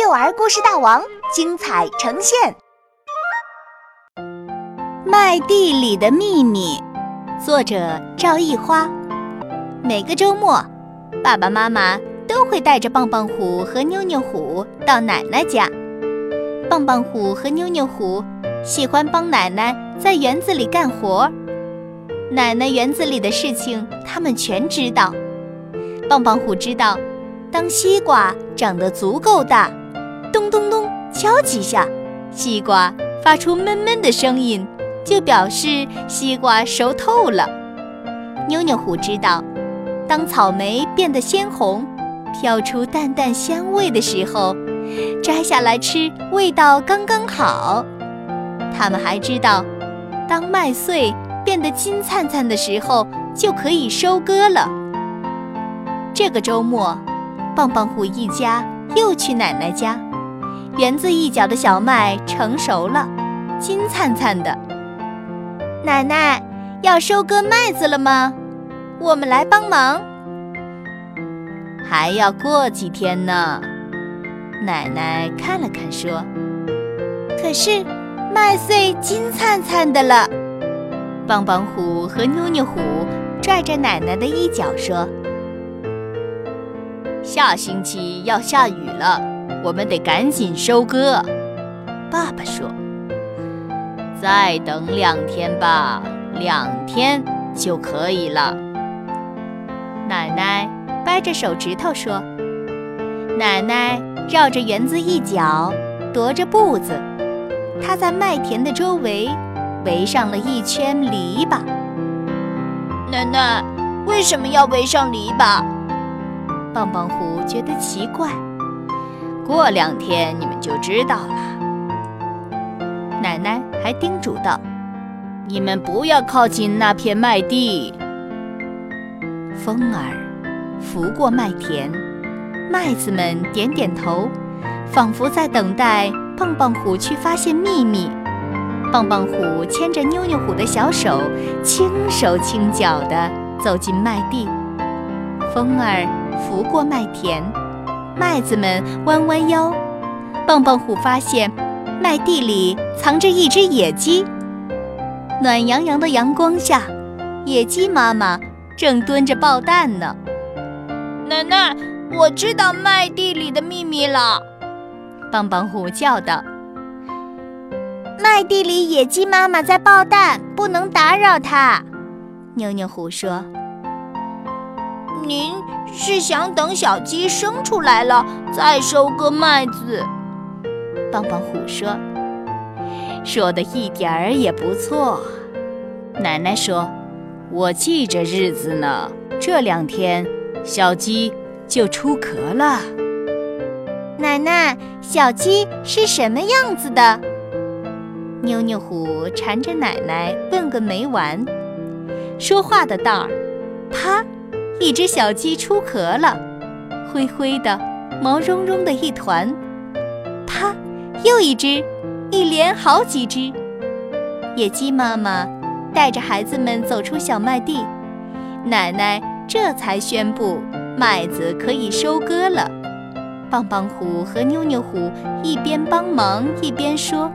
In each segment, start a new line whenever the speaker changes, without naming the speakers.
幼儿故事大王精彩呈现，《
麦地里的秘密》，作者赵一花。每个周末，爸爸妈妈都会带着棒棒虎和妞妞虎到奶奶家。棒棒虎和妞妞虎喜欢帮奶奶在园子里干活，奶奶园子里的事情他们全知道。棒棒虎知道，当西瓜长得足够大。咚咚咚，敲几下，西瓜发出闷闷的声音，就表示西瓜熟透了。妞妞虎知道，当草莓变得鲜红，飘出淡淡香味的时候，摘下来吃，味道刚刚好。他们还知道，当麦穗变得金灿灿的时候，就可以收割了。这个周末，棒棒虎一家又去奶奶家。园子一角的小麦成熟了，金灿灿的。奶奶要收割麦子了吗？我们来帮忙。
还要过几天呢。奶奶看了看说：“
可是麦穗金灿灿的了。”
棒棒虎和妞妞虎拽着奶奶的衣角说：“下星期要下雨了。”我们得赶紧收割，爸爸说：“再等两天吧，两天就可以了。”
奶奶掰着手指头说：“奶奶绕着园子一角踱着步子，她在麦田的周围围上了一圈篱笆。”
奶奶为什么要围上篱笆？
棒棒虎觉得奇怪。
过两天你们就知道了。
奶奶还叮嘱道：“
你们不要靠近那片麦地。”
风儿拂过麦田，麦子们点点头，仿佛在等待棒棒虎去发现秘密。棒棒虎牵着妞妞虎的小手，轻手轻脚地走进麦地。风儿拂过麦田。麦子们弯弯腰，棒棒虎发现麦地里藏着一只野鸡。暖洋洋的阳光下，野鸡妈妈正蹲着抱蛋呢。
奶奶，我知道麦地里的秘密了！
棒棒虎叫道：“
麦地里野鸡妈妈在抱蛋，不能打扰它。”
妞妞虎说：“
您。”是想等小鸡生出来了再收割麦子，
棒棒虎说：“
说的一点儿也不错。”奶奶说：“我记着日子呢，这两天小鸡就出壳了。”
奶奶，小鸡是什么样子的？
妞妞虎缠着奶奶问个没完。说话的道儿，啪。一只小鸡出壳了，灰灰的、毛茸茸的一团。啪！又一只，一连好几只。野鸡妈妈带着孩子们走出小麦地，奶奶这才宣布麦子可以收割了。棒棒虎和妞妞虎一边帮忙一边说：“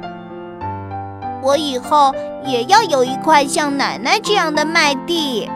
我以后也要有一块像奶奶这样的麦地。”